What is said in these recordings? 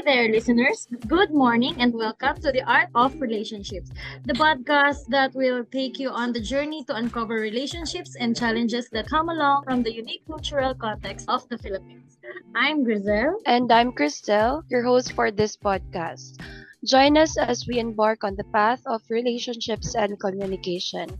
Hey there, listeners. Good morning and welcome to the Art of Relationships, the podcast that will take you on the journey to uncover relationships and challenges that come along from the unique cultural context of the Philippines. I'm Grizel. And I'm Christelle, your host for this podcast. Join us as we embark on the path of relationships and communication.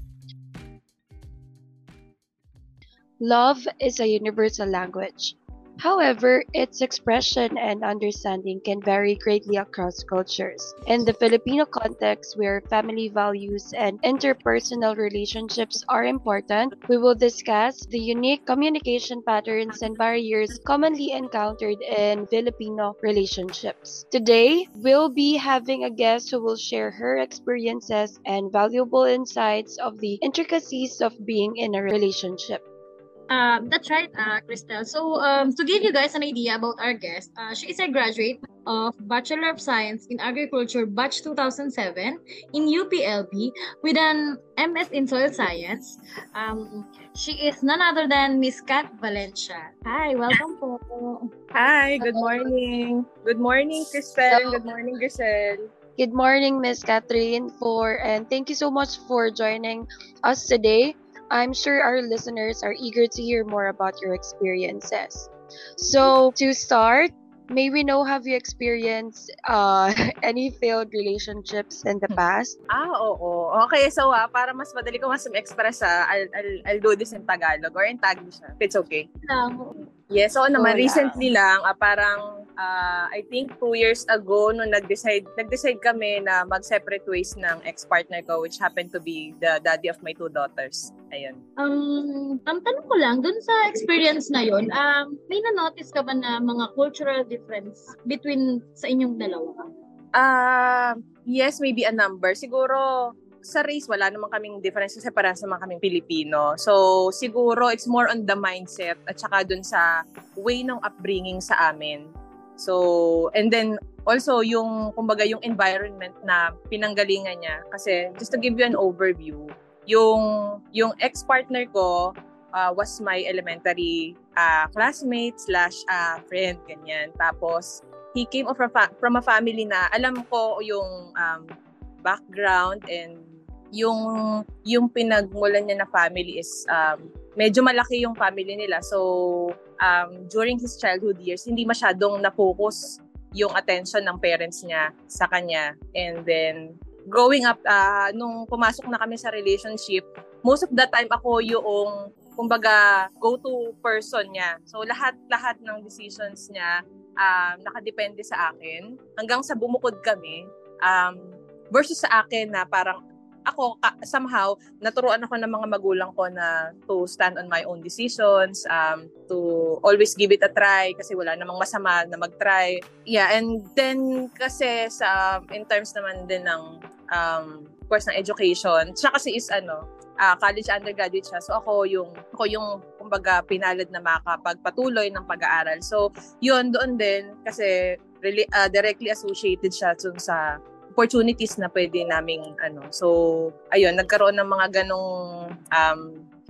Love is a universal language. However, its expression and understanding can vary greatly across cultures. In the Filipino context, where family values and interpersonal relationships are important, we will discuss the unique communication patterns and barriers commonly encountered in Filipino relationships. Today, we'll be having a guest who will share her experiences and valuable insights of the intricacies of being in a relationship. Um, that's right, uh, Christelle. So, um, to give you guys an idea about our guest, uh, she is a graduate of Bachelor of Science in Agriculture Batch 2007 in UPLB with an MS in Soil Science. Um, she is none other than Miss Kat Valencia. Hi, welcome po. Hi, good morning. Good morning, Christelle. Good morning, Grisel. Good morning, Miss Catherine, for and thank you so much for joining us today. I'm sure our listeners are eager to hear more about your experiences. So, to start, may we know have you experienced uh, any failed relationships in the past? Ah, oo. Okay, so ah, para mas madali ko mas express ah, I'll, I'll, I'll do this in Tagalog or in Taglish. It's okay. Um, Yes, so naman, Wala. recently lang, ah, parang ah, I think two years ago, nung nag-decide, nag-decide kami na mag-separate ways ng ex-partner ko, which happened to be the daddy of my two daughters. Ayun. um, ang tanong ko lang, dun sa experience na yon, um, may na-notice ka ba na mga cultural difference between sa inyong dalawa? Ah, yes, maybe a number. Siguro sa race wala naman kaming difference kasi parehas naman kaming Pilipino. So siguro it's more on the mindset at saka dun sa way ng upbringing sa amin. So and then also yung kumbaga yung environment na pinanggalingan niya kasi just to give you an overview, yung yung ex-partner ko uh, was my elementary uh, classmate slash uh, friend ganyan. Tapos he came from, fa- from a family na alam ko yung um, background and yung yung pinagmulan niya na family is um, medyo malaki yung family nila. So um, during his childhood years, hindi masyadong na-focus yung attention ng parents niya sa kanya. And then growing up, uh, nung pumasok na kami sa relationship, most of the time ako yung kumbaga go-to person niya. So lahat lahat ng decisions niya um, nakadepende sa akin hanggang sa bumukod kami um, versus sa akin na parang ako somehow naturuan ako ng mga magulang ko na to stand on my own decisions um to always give it a try kasi wala namang masama na mag-try. Yeah and then kasi sa in terms naman din ng um course ng education siya kasi is ano ah, college undergraduate siya. So ako yung ako yung kumbaga pinalad na makapagpatuloy ng pag-aaral. So yun doon din kasi really, ah, directly associated siya sa opportunities na pwede naming ano. So, ayun, nagkaroon ng mga ganong um,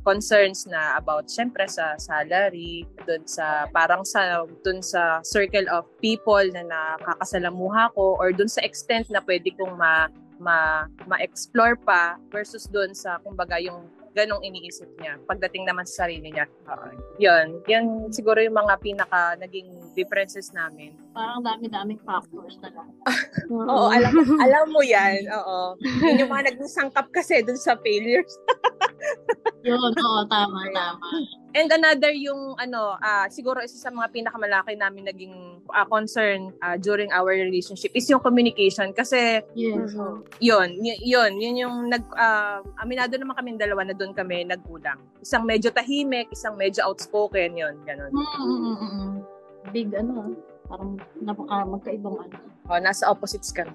concerns na about syempre sa salary, dun sa parang sa dun sa circle of people na nakakasalamuha ko or dun sa extent na pwede kong ma ma ma-explore pa versus dun sa kumbaga yung ganong iniisip niya pagdating naman sa sarili niya. Uh, yun, yan siguro yung mga pinaka naging differences namin. Parang dami-daming factors na lang. Oo, alam alam mo yan. Oo. Yun yung mga nagsangkap kasi dun sa failures. Yun, oo, tama, tama. And another yung ano, ah, siguro isa sa mga pinakamalaki namin naging ah, concern ah, during our relationship is yung communication kasi Yes. Mhm. yun, y- yun, yun yung nag ah, aminado naman kami dalawa na doon kami nagkulang. Isang medyo tahimik, isang medyo outspoken, yun, ganun. Mm-mm-mm. Big ano, parang napaka magkaibang ano. Oh, nasa opposites kami.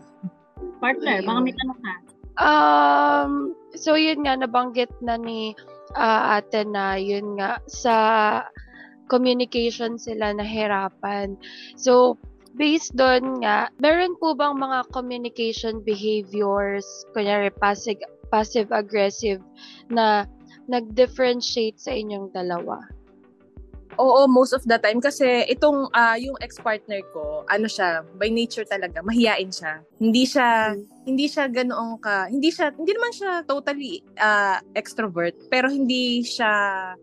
Partner, baka may tanong ka. Um, so yun nga nabanggit na ni ah, ate na yun nga sa communication sila nahirapan. So based doon nga, meron po bang mga communication behaviors, kunyari passive passive aggressive na nag-differentiate sa inyong dalawa? Oo, most of the time kasi itong ah, yung ex-partner ko, ano siya, by nature talaga, mahiyain siya. Hindi siya hindi siya ganoong ka, hindi siya hindi naman siya totally ah, extrovert, pero hindi siya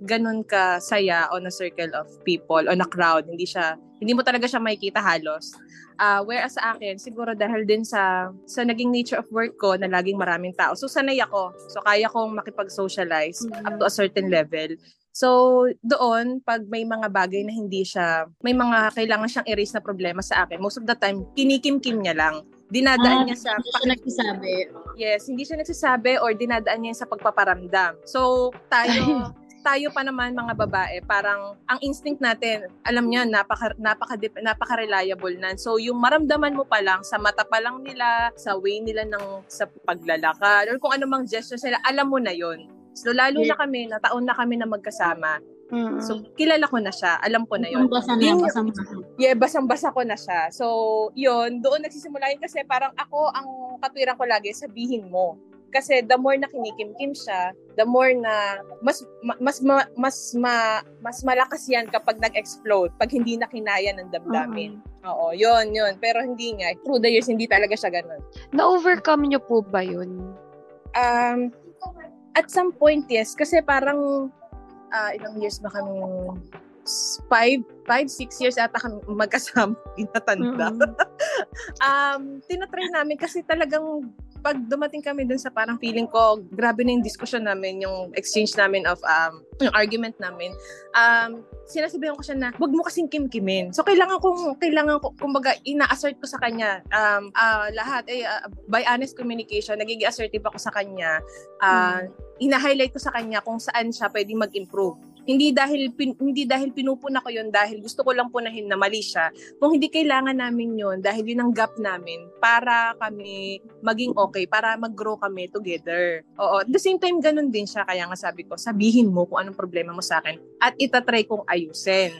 ganoon ka saya on a circle of people, on a crowd, hindi siya hindi mo talaga siya makikita halos. Ah, whereas sa akin, siguro dahil din sa sa naging nature of work ko na laging maraming tao. So sanay ako. So kaya kong makipag-socialize up to a certain level. So, doon, pag may mga bagay na hindi siya, may mga kailangan siyang erase na problema sa akin, most of the time, kinikim-kim niya lang. Dinadaan niya sa... Hindi siya nagsasabi. Yes, hindi siya nagsasabi or dinadaan niya sa pagpaparamdam. So, tayo, tayo pa naman mga babae, parang ang instinct natin, alam niya, napaka, napaka, napaka-reliable nan. So, yung maramdaman mo pa lang, sa mata pa lang nila, sa way nila ng, sa paglalakad, or kung anumang gesture sila, alam mo na yon So, lalo Yeah. na kami, na taon na kami na magkasama. Mm-mm. So, kilala ko na siya. Alam ko na yun. Basa na, Yun- basa na. Yeah, basang-basa ko na siya. So, yun, doon nagsisimula yun kasi parang ako, ang katwiran ko lagi, sabihin mo. Kasi the more na kinikimkim siya, the more na mas ma- mas ma- mas ma- mas malakas yan kapag nag-explode pag hindi na kinaya ng damdamin. Oo, yun, yun. Pero hindi nga. Through the years, hindi talaga siya ganun. Na-overcome niyo po ba yun? Um, at some point, yes. Kasi parang, ah, ilang years ba kami? Five, five, six years ata kami magkasama. Tinatanda. Mm-mm. um, tinatry namin kasi talagang pag dumating kami dun sa parang feeling ko, grabe na yung discussion namin, yung exchange namin of, um, yung argument namin, um, sinasabihan ko siya na, wag mo kasing kimkimin. So, kailangan kong, kailangan ko, kumbaga, ina-assert ko sa kanya, um, ah, lahat, eh, ah, by honest communication, nagiging assertive ako sa kanya, ah, ina-highlight ko sa kanya kung saan siya pwedeng mag-improve. Hindi dahil pin, hindi dahil pinupuna ko yon dahil gusto ko lang punahin na mali siya. Kung hindi kailangan namin yon dahil yun ang gap namin para kami maging okay, para mag-grow kami together. Oo, at the same time ganun din siya kaya nga sabi ko, sabihin mo kung anong problema mo sa akin at itatry kong ayusin.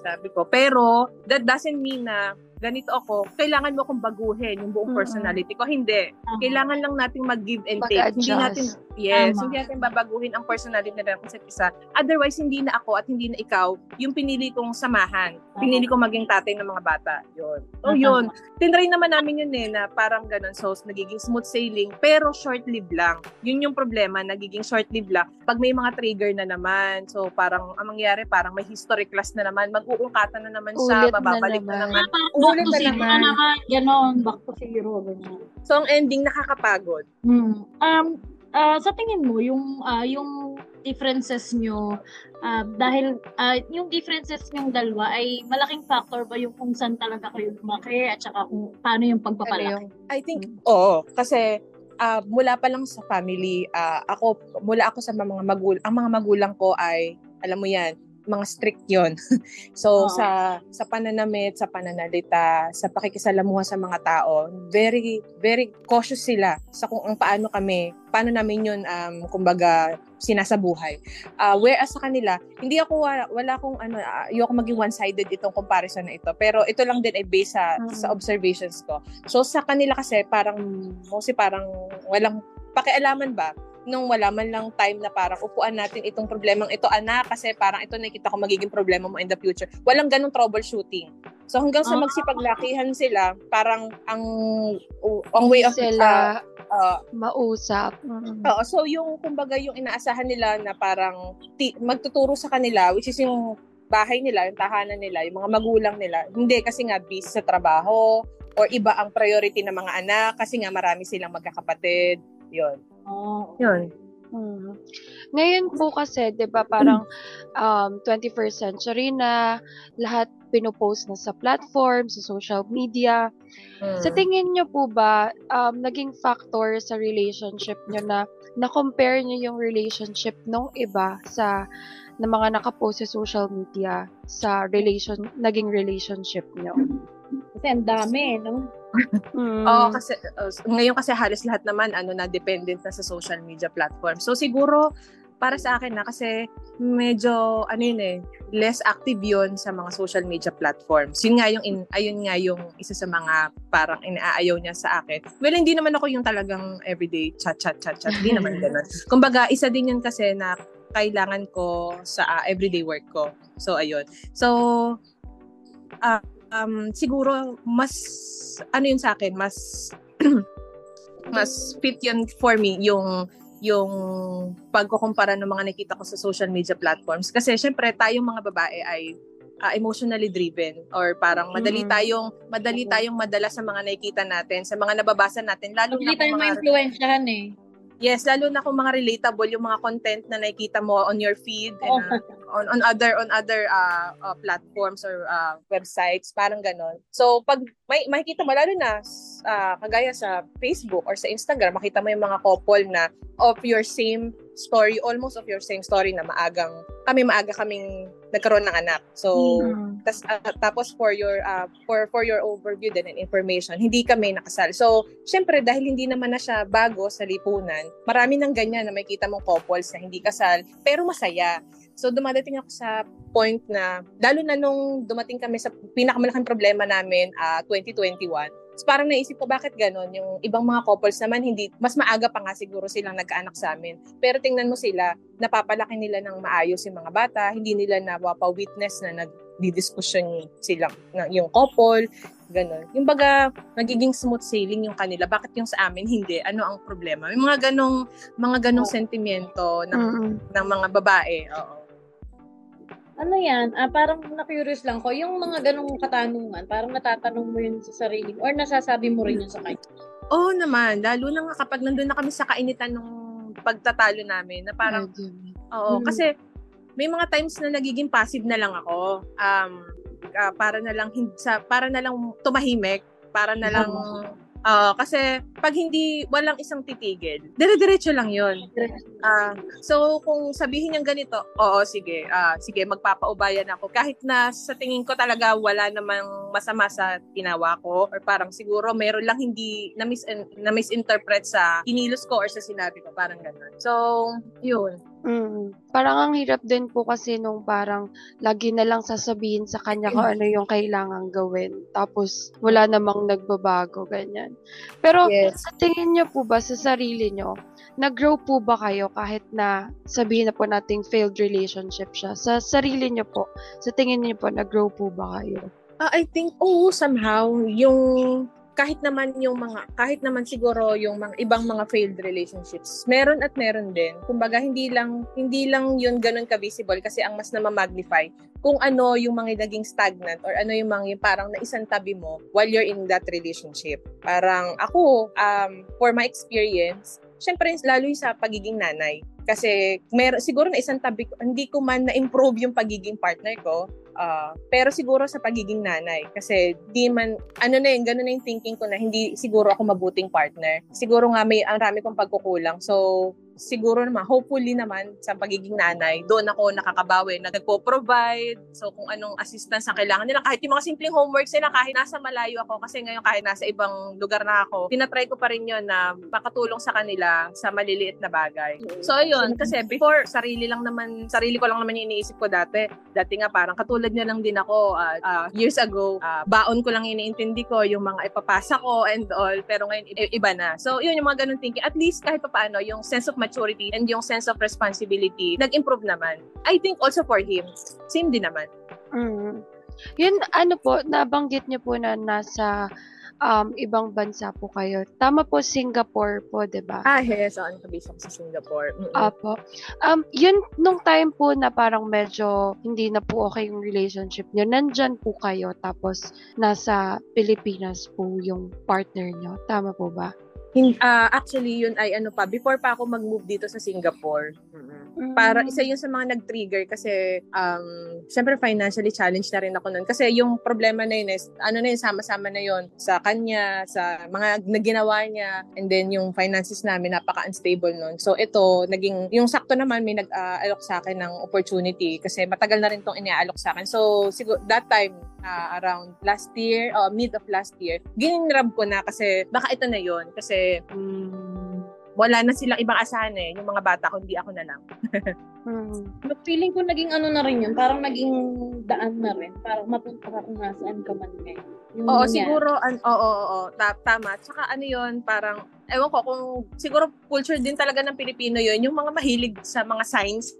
Sabi ko, pero that doesn't mean na ganito ako, kailangan mo akong baguhin yung buong Mm-mm. personality ko. Hindi. Tama. Kailangan lang nating mag-give and take. Hindi natin Mag-adjust. Yes, Tama. hindi natin babaguhin ang personality na ng isa't isa. Otherwise, hindi na ako at hindi na ikaw yung pinili kong samahan. Pinili kong maging tatay ng mga bata. Yun. So, Tama. yun. Tinry naman namin yun eh, na parang ganun. So, nagiging smooth sailing, pero short-lived lang. Yun yung problema, nagiging short-lived lang. Pag may mga trigger na naman, so parang, ang mangyari, parang may history class na naman, mag-uungkatan na naman siya, Ulit na mababalik na, naman. Back to zero na naman. Ganon, back to zero. Ganyan. So, ang ending, nakakapagod. Hmm. Um, ah, sa tingin mo, yung ah, yung differences nyo, ah, dahil ah, yung differences ng dalawa ay malaking factor ba yung kung saan talaga kayo lumaki at saka kung paano yung Ano pagpapalaki? yung I think, oo. Kasi ah, mula pa lang sa family, ah, ako, mula ako sa mga magulang, ang mga magulang ko ay, alam mo yan, mga strict yon so, Oo. sa sa pananamit, sa pananalita, sa pakikisalamuha sa mga tao, very, very cautious sila sa kung ang paano kami, paano namin yun, um, kumbaga, sinasabuhay. Ah, whereas sa kanila, hindi ako, wala, wala akong, ano, uh, ayoko maging one-sided itong comparison na ito. Pero ito lang din ay based sa, Mm. sa observations ko. So sa kanila kasi parang mostly parang walang pakialaman ba nung wala man lang time na parang upuan natin itong problemang ito anak kasi parang ito nakita ko magiging problema mo in the future. Walang ganong troubleshooting. So hanggang sa Ah. magsipaglakihan sila, parang ang uh, ang way of sila uh, uh, mausap. Mm. Oo, so yung kumbaga yung inaasahan nila na parang ti- magtuturo sa kanila which is yung bahay nila, yung tahanan nila, yung mga magulang nila. Hindi kasi nga busy sa trabaho or iba ang priority ng mga anak kasi nga marami silang magkakapatid. Yun. Oh. Yun. Mm. Ngayon po kasi, 'di ba, parang um 21st century na lahat pinopost na sa platform, sa social media. Sa tingin niyo po ba um naging factor sa relationship niyo na na-compare niyo yung relationship nung iba sa na mga nakapost sa social media sa relation naging relationship niyo? Kasi ang dami, no? Mm. Oo, kasi uh, ngayon kasi halos lahat naman ano na dependent na sa social media platform. So siguro para sa akin na kasi medyo ano yun eh less active yun sa mga social media platforms. Yun nga yung in, ayun nga yung isa sa mga parang inaayaw niya sa akin. Well, hindi naman ako yung talagang everyday chat chat chat chat. Hindi naman ganun. Kumbaga, isa din yun kasi na kailangan ko sa uh, everyday work ko. So, ayun. So, uh, um, siguro, mas, ano yun sa akin, mas, mas fit yun for me, yung, yung pagkukumpara ng mga nakita ko sa social media platforms. Kasi, syempre, tayong mga babae ay uh, emotionally driven or parang madali mm-hmm. tayong madali tayong madala sa mga nakikita natin, sa mga nababasa natin lalo madali na kung mga ma-influensyahan eh. Yes, lalo na kung mga relatable yung mga content na nakikita mo on your feed and uh, on on other on other uh, uh, platforms or uh, websites, parang ganon. So pag may makikita mo lalo na uh, kagaya sa Facebook or sa Instagram, makita mo yung mga couple na of your same story, almost of your same story na maagang kami maaga kaming nagkaroon ng anak. So, mm. tas, uh, tapos for your uh, for for your overview din and information, hindi kami nakasal. So, syempre dahil hindi naman na siya bago sa lipunan, marami nang ganyan na makita mong couples na hindi kasal pero masaya. So, dumadating ako sa point na, lalo na nung dumating kami sa pinakamalaking problema namin, uh, 2021, So parang naisip ko bakit ganon yung ibang mga couples naman hindi mas maaga pa nga siguro silang nagkaanak sa amin. Pero tingnan mo sila, napapalaki nila ng maayos yung mga bata, hindi nila napapa-witness na nagdidiskusyon sila yung couple, ganon. Yung baga nagiging smooth sailing yung kanila, bakit yung sa amin hindi? Ano ang problema? May mga ganong mga ganong sentimiento ng mm-hmm. ng mga babae. Oo ano yan, ah, parang na-curious lang ko, yung mga ganong katanungan, parang natatanong mo yun sa sarili or nasasabi mo rin yun sa kanya? Oo oh, naman, lalo na nga kapag nandun na kami sa kainitan ng pagtatalo namin, na parang, oo, hmm. kasi may mga times na nagiging passive na lang ako. Um, uh, para na lang sa para na lang tumahimik, para na lang Uh, kasi pag hindi walang isang titigil, dire-diretso lang 'yon. Uh, so kung sabihin niyang ganito, oo sige, uh, sige magpapaubayan ako kahit na sa tingin ko talaga wala namang masama sa ginawa ko or parang siguro mayroon lang hindi na, mis- na misinterpret sa kinilos ko or sa sinabi ko, parang ganun. So, 'yun. Mm. Parang ang hirap din po kasi nung parang lagi na lang sasabihin sa kanya kung ano yung kailangang gawin. Tapos wala namang nagbabago, ganyan. Pero yes. sa tingin niyo po ba sa sarili niyo, nag-grow po ba kayo kahit na sabihin na po nating failed relationship siya? Sa sarili niyo po, sa tingin niyo po, nag-grow po ba kayo? Uh, I think, oh, somehow, yung kahit naman yung mga kahit naman siguro yung mga ibang mga failed relationships meron at meron din. Kumbaga hindi lang hindi lang yun ganun ka visible kasi ang mas na magnify kung ano yung mga naging stagnant or ano yung mga yung parang naisang tabi mo while you're in that relationship. Parang ako um for my experience syempre lalo yung sa pagiging nanay kasi mer siguro na isang tabi ko hindi ko man na improve yung pagiging partner ko Uh, pero siguro sa pagiging nanay. Kasi di man ano na yun ganun na yung thinking ko na hindi siguro ako mabuting partner. Siguro nga may ang rami kong pagkukulang. So siguro naman, hopefully naman sa pagiging nanay, doon ako nakakabawi na nagpo-provide. So kung anong assistance ang kailangan nila, kahit yung mga simpleng homeworks nila, kahit nasa malayo ako, kasi ngayon kahit nasa ibang lugar na ako, tinatry ko pa rin yun na makatulong sa kanila sa maliliit na bagay. So ayun, kasi before, sarili lang naman, sarili ko lang naman yung iniisip ko dati. Dati nga parang katulad niya lang din ako uh, uh, years ago, uh, baon ko lang iniintindi ko yung mga ipapasa ko and all, pero ngayon iba na. So yun yung mga ganun thinking. At least kahit pa paano, yung sense of maturity and yung sense of responsibility, nag-improve naman. I think also for him, same din naman. Mm. Yun, ano po, nabanggit niyo po na nasa um, ibang bansa po kayo. Tama po, Singapore po, di ba? Ah, yes. Ano kabisa sa Singapore. Mm-mm. Apo. Um, yun, nung time po na parang medyo hindi na po okay yung relationship niyo, nandyan po kayo, tapos nasa Pilipinas po yung partner niyo. Tama po ba? Uh, actually, yun ay ano pa, before pa ako mag-move dito sa Singapore. Mm-hmm. Para isa yun sa mga nag-trigger kasi um, syempre financially challenged na rin ako nun. Kasi yung problema na yun is, ano na yun, sama-sama na yun sa kanya, sa mga naginawa niya, and then yung finances namin napaka-unstable nun. So ito, naging, yung sakto naman may nag-alok sa akin ng opportunity kasi matagal na rin tong iniaalok sa akin. So siguro, that time, uh, around last year, uh, mid of last year, gininrab ko na kasi baka ito na yun. Kasi um, wala na silang ibang asahan eh. Yung mga bata, kundi ako na lang. hmm. But feeling ko naging ano na rin yun. Parang naging daan na rin. Parang mapunta ka kung nasaan ka man ngayon. oo, nangyari. siguro, an, oo, oo, oo, ta- tama. Tsaka ano yun, parang, ewan ko kung siguro culture din talaga ng Pilipino yun, yung mga mahilig sa mga signs.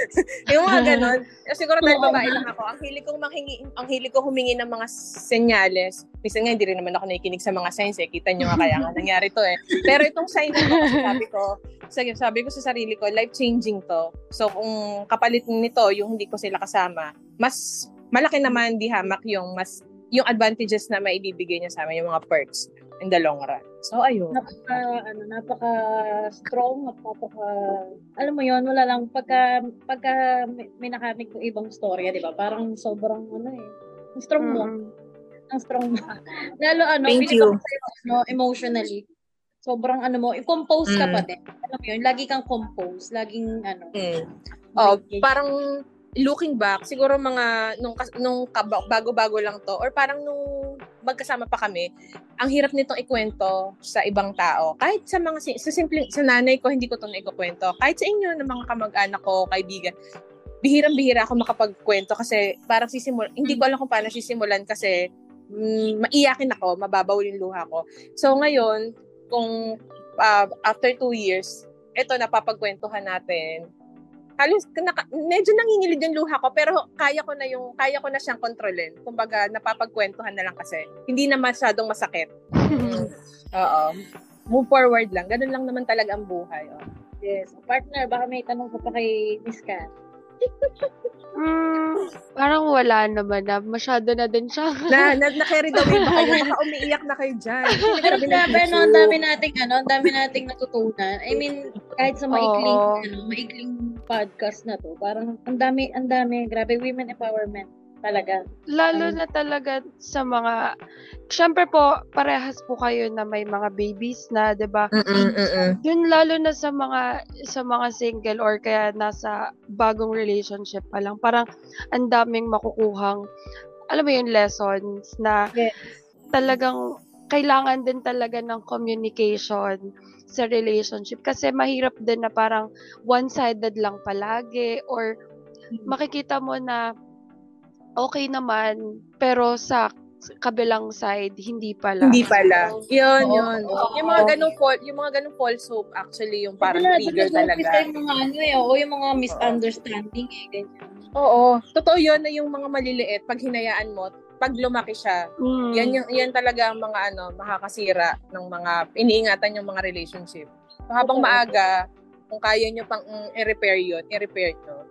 yung mga ganon. Eh, siguro dahil Oo, babae lang ako, ang hilig kong manghingi, ang hilig ko humingi ng mga senyales. Minsan nga, hindi rin naman ako nakikinig sa mga signs eh. Kita nyo nga kaya nga nangyari to eh. Pero itong sign kasi sabi ko, sabi, sabi ko sa sarili ko, life-changing to. So kung kapalit nito, yung hindi ko sila kasama, mas malaki naman di hamak yung mas yung advantages na maibibigay niya sa amin, yung mga perks in the long run. So, ayun. napaka ano napaka strong napaka alam mo yon wala lang pagka pagka may, nakarinig ko ibang storya di ba parang sobrang ano eh strong mo Mm. ang strong mo lalo ano Thank you. sa'yo, ano, emotionally sobrang ano mo i-compose ka Mm. pa din alam mo yun lagi kang compose laging ano Mm. Oh, parang looking back, siguro mga nung nung bago-bago lang to or parang nung magkasama pa kami, ang hirap nitong ikwento sa ibang tao. Kahit sa mga sa simple sa nanay ko hindi ko to naikukwento. Kahit sa inyo ng mga kamag-anak ko, kaibigan, bihirang-bihira ako makapagkwento kasi parang sisimul hindi ko alam kung paano sisimulan kasi mm, maiyakin ako, mababaw yung luha ko. So ngayon, kung ah, after two years, eto napapagkwentuhan natin, halos naka, medyo nangingilid yung luha ko pero kaya ko na yung kaya ko na siyang kontrolin. Kumbaga napapagkwentuhan na lang kasi hindi na masyadong masakit. Oo. Move forward lang. Ganun lang naman talaga ang buhay. Oh. yes partner baka may tanong ka pa kay Miss Kat Mm, parang wala naman na. Masyado na din siya. Na, na, na-carry the way ba kayo? Baka umiiyak na kayo dyan. Pero grabe, no, ang dami nating, ano, ang dami nating natutunan. I mean, kahit sa maikling, Oo. ano, maikling podcast na to, parang ang dami, ang dami, grabe, women empowerment talaga. Lalo Um, na talaga sa mga, syempre po, parehas po kayo na may mga babies na, 'di ba? Yun lalo na sa mga sa mga single or kaya nasa bagong relationship pa lang. Parang ang daming makukuhang alam mo yun lessons na Yes. talagang kailangan din talaga ng communication sa relationship kasi mahirap din na parang one-sided lang palagi or makikita mo na okay naman pero sa kabilang side hindi pala. Hindi pala. Yun, Oo. yun. Yung mga ganung yung mga ganung false hope actually yung parang Wala, trigger talaga. Yung mga ano eh, o yung mga misunderstanding eh, ganyan. Oo. Totoo yun na yung mga maliliit, pag hinayaan mo, pag lumaki siya, Mm. yan yung yan talaga ang mga ano, makakasira ng mga iniingatan yung mga relationship. So, habang Oo. maaga, kung kaya nyo pang mm, i-repair yun, i-repair nyo.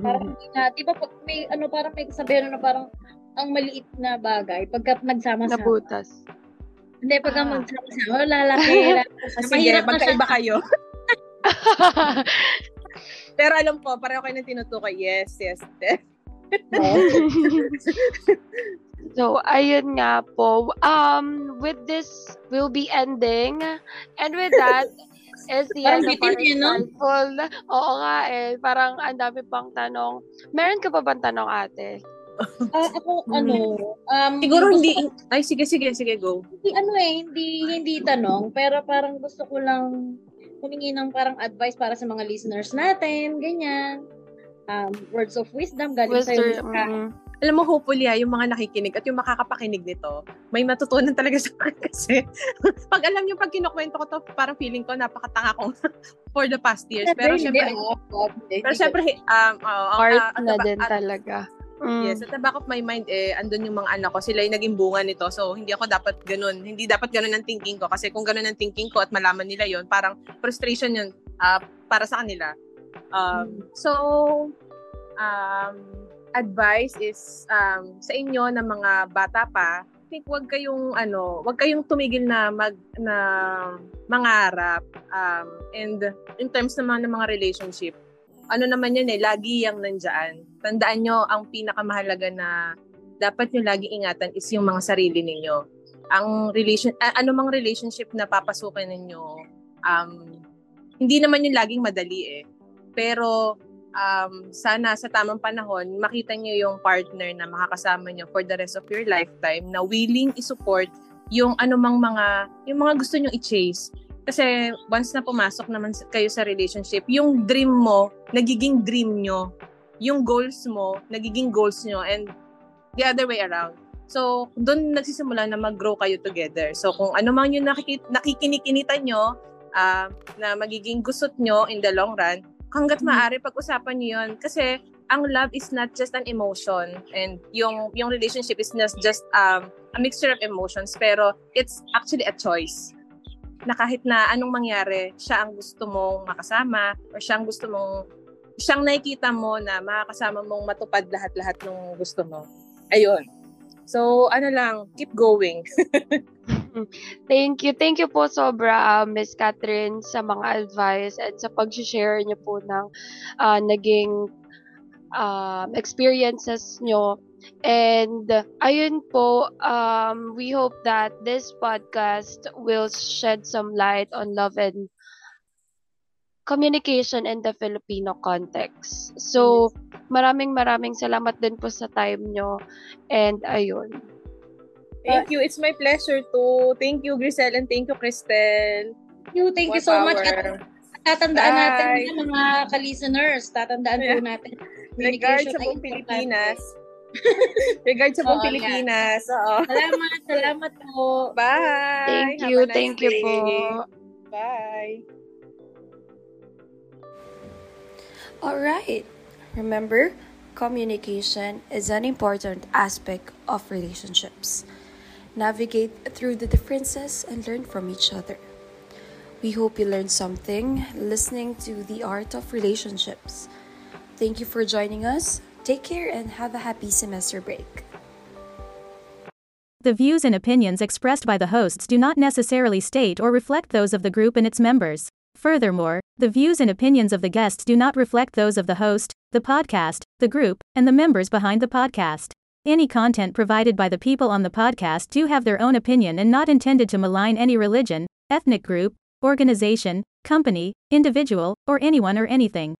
Parang hindi na, di ba pag may, ano, parang may sabihin na parang ang maliit na bagay, pagka nagsama-sama. nabutas. Hindi, pagka Ah. magsama-sama, lalaki. lalaki. Sige, na magkaiba kayo. Pero alam ko, pareho kayo nang tinutukoy. Yes, yes. So, ayun nga po. Um, with this, we'll be ending. And with that, is the Parang end of our eh, no? Oo nga eh. Parang ang dami pang tanong. Meron ka pa bang tanong, ate? Ah, ako, ano, um, Siguro hindi, ko- ay sige, sige, sige, go. hindi, ano eh, hindi, hindi tanong, pero parang gusto ko lang humingi ng parang advice para sa mga listeners natin, ganyan. Um, words of wisdom, galing sa'yo, Wisdom. Kat. mm. Alam mo, hopefully, ah, yung mga nakikinig at yung makakapakinig nito, may matutunan talaga sa akin kasi pag alam nyo, pag kinukwento ko to, parang feeling ko napakatanga ko for the past years. Pero syempre, oh, oh, pero syempre, um, oh, ang- Art ah, at na din at- talaga. Mm. Yes, at the back of my mind, eh, andun yung mga anak ko, sila yung naging bunga nito. So, hindi ako dapat ganun. Hindi dapat ganun ang thinking ko. Kasi kung ganun ang thinking ko at malaman nila yon parang frustration yun ah, para sa kanila. Um, so, um, advice is um, sa inyo na mga bata pa, think wag kayong ano, wag kayong tumigil na mag na mangarap um, and in terms naman ng mga relationship ano naman yun eh, lagi yung nandyan. Tandaan nyo, ang pinakamahalaga na dapat nyo lagi ingatan is yung mga sarili ninyo. Ang relation, a- ano mang relationship na papasukin ninyo, um, hindi naman yung laging madali eh. Pero, um, sana sa tamang panahon, makita nyo yung partner na makakasama nyo for the rest of your lifetime na willing i-support yung anumang mga, yung mga gusto nyo i-chase. Kasi once na pumasok naman kayo sa relationship, yung dream mo, nagiging dream nyo. Yung goals mo, nagiging goals nyo. And the other way around. So, doon nagsisimula na mag-grow kayo together. So, kung ano man yung nakikit- nyo, uh, na magiging gusot nyo in the long run, hanggat mm-hmm. maaari pag-usapan nyo yun. Kasi, ang love is not just an emotion and yung yung relationship is not just um, a mixture of emotions pero it's actually a choice na kahit na anong mangyari siya ang gusto mong makasama or siya ang gusto mong siyang nakikita mo na makakasama mong matupad lahat-lahat ng gusto mo ayun So, ano lang, keep going. Thank you. Thank you po sobra, uh, Miss Catherine, sa mga advice and sa pag-share niyo po ng uh, naging um, experiences nyo. And ayun po, um, we hope that this podcast will shed some light on love and communication in the Filipino context. So, maraming maraming salamat din po sa time nyo. And ayun. Thank you. It's my pleasure to. Thank you, Grisel, and thank you, Cristel. Thank you. Thank What you so hour. much. Tatandaan Bye. natin yan, mga ka-listeners. Tatandaan yeah. po natin. Regards sa buong Pilipinas. Regards sa buong Pilipinas. Oo. Salamat. Salamat po. Bye. Thank you. Nice thank day. you po. Bye. All right. Remember, communication is an important aspect of relationships. Navigate through the differences and learn from each other. We hope you learned something listening to the art of relationships. Thank you for joining us. Take care and have a happy semester break. The views and opinions expressed by the hosts do not necessarily state or reflect those of the group and its members. Furthermore, the views and opinions of the guests do not reflect those of the host, the podcast, the group, and the members behind the podcast. Any content provided by the people on the podcast do have their own opinion and not intended to malign any religion, ethnic group, organization, company, individual, or anyone or anything.